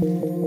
Thank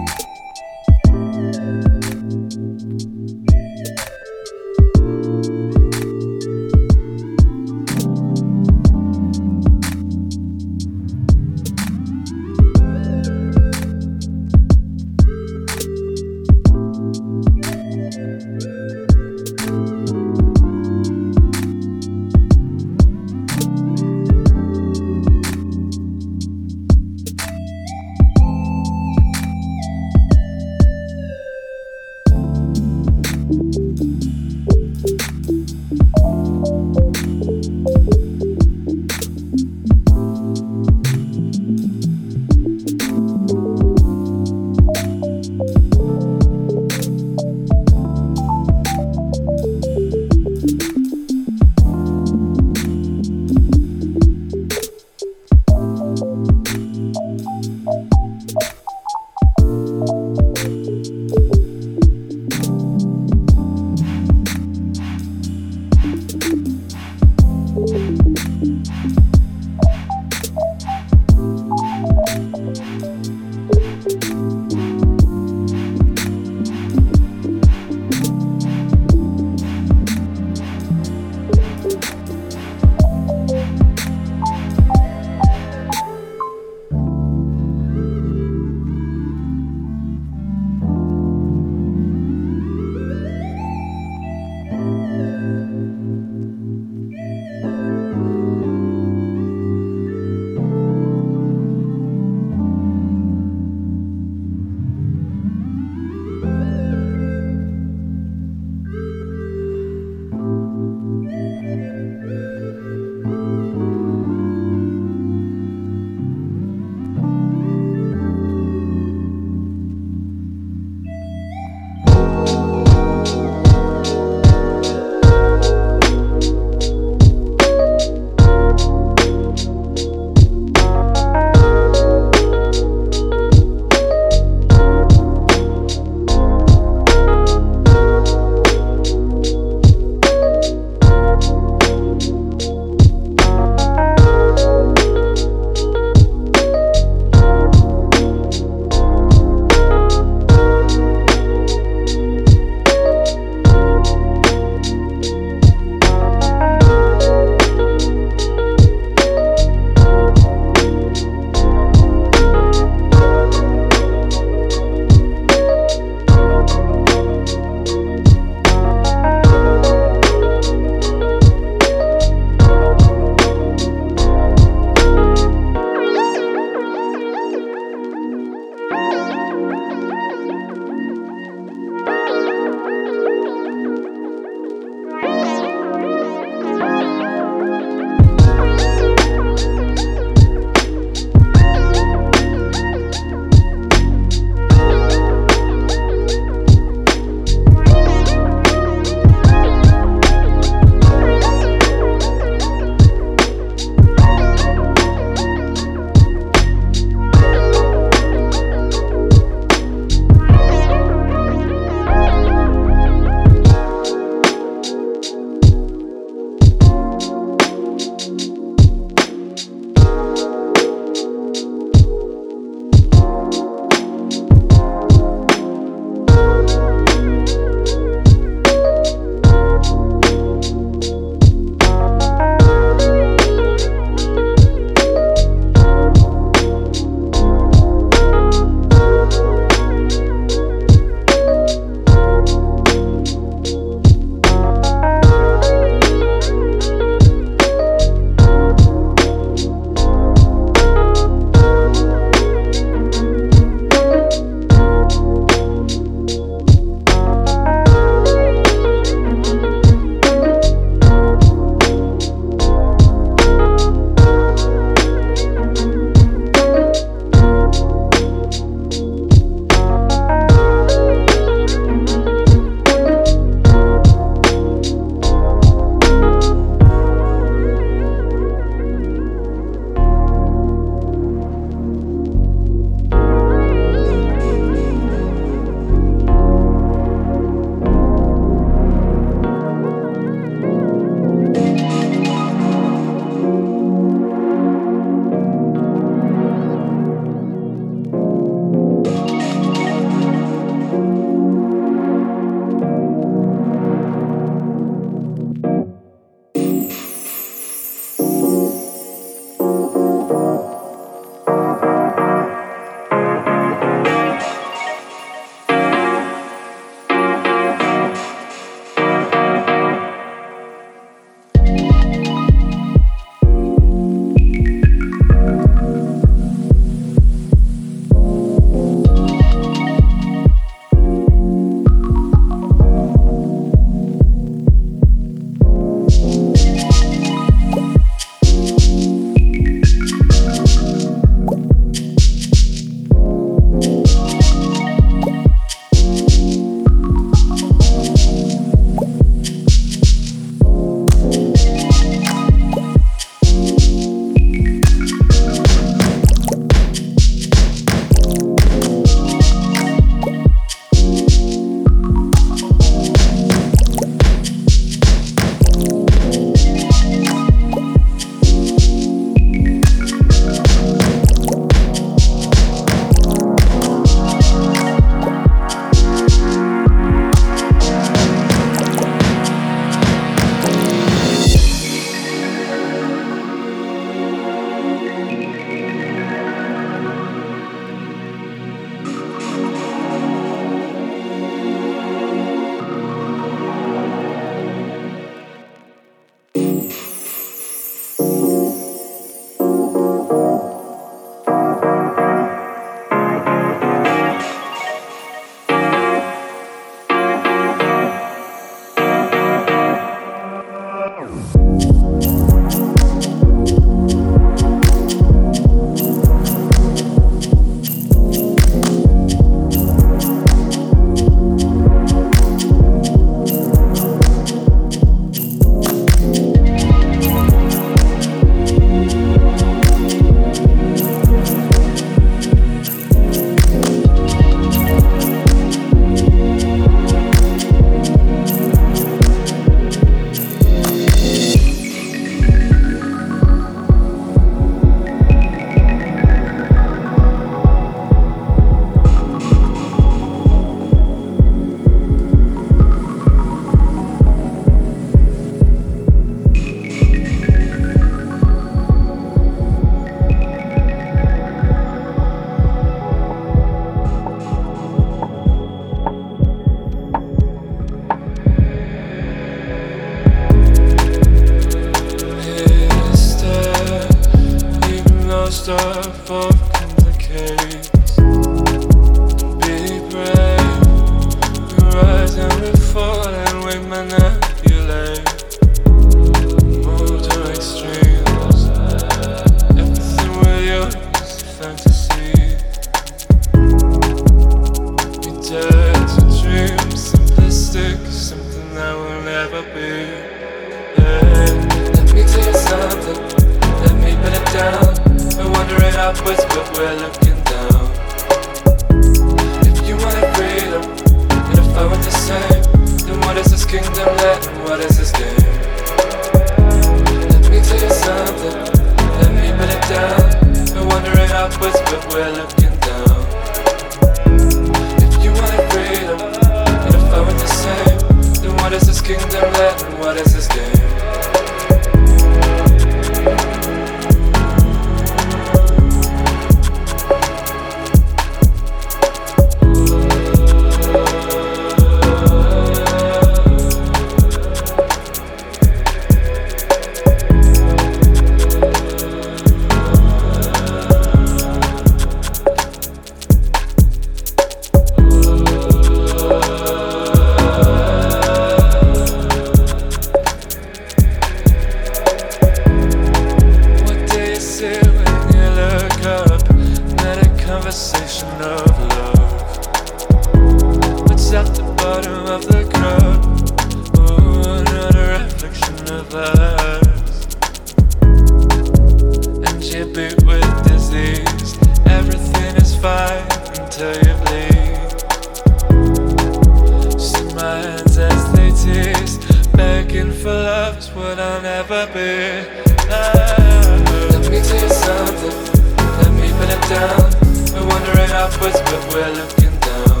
we're looking down.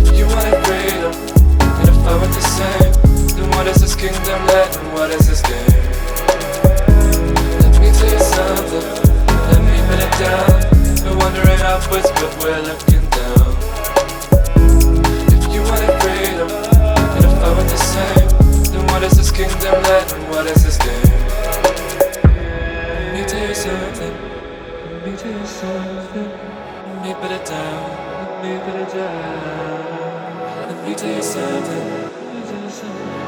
If you wanted freedom, and if I were the same, then what is this kingdom let and what is this game? Let me tell you something, let me put it down. We're wandering upwards, but we're looking down. If you wanted freedom, and if I were the same, then what is this kingdom let and what is this put it down, let me put it down, let me tell you something.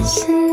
listen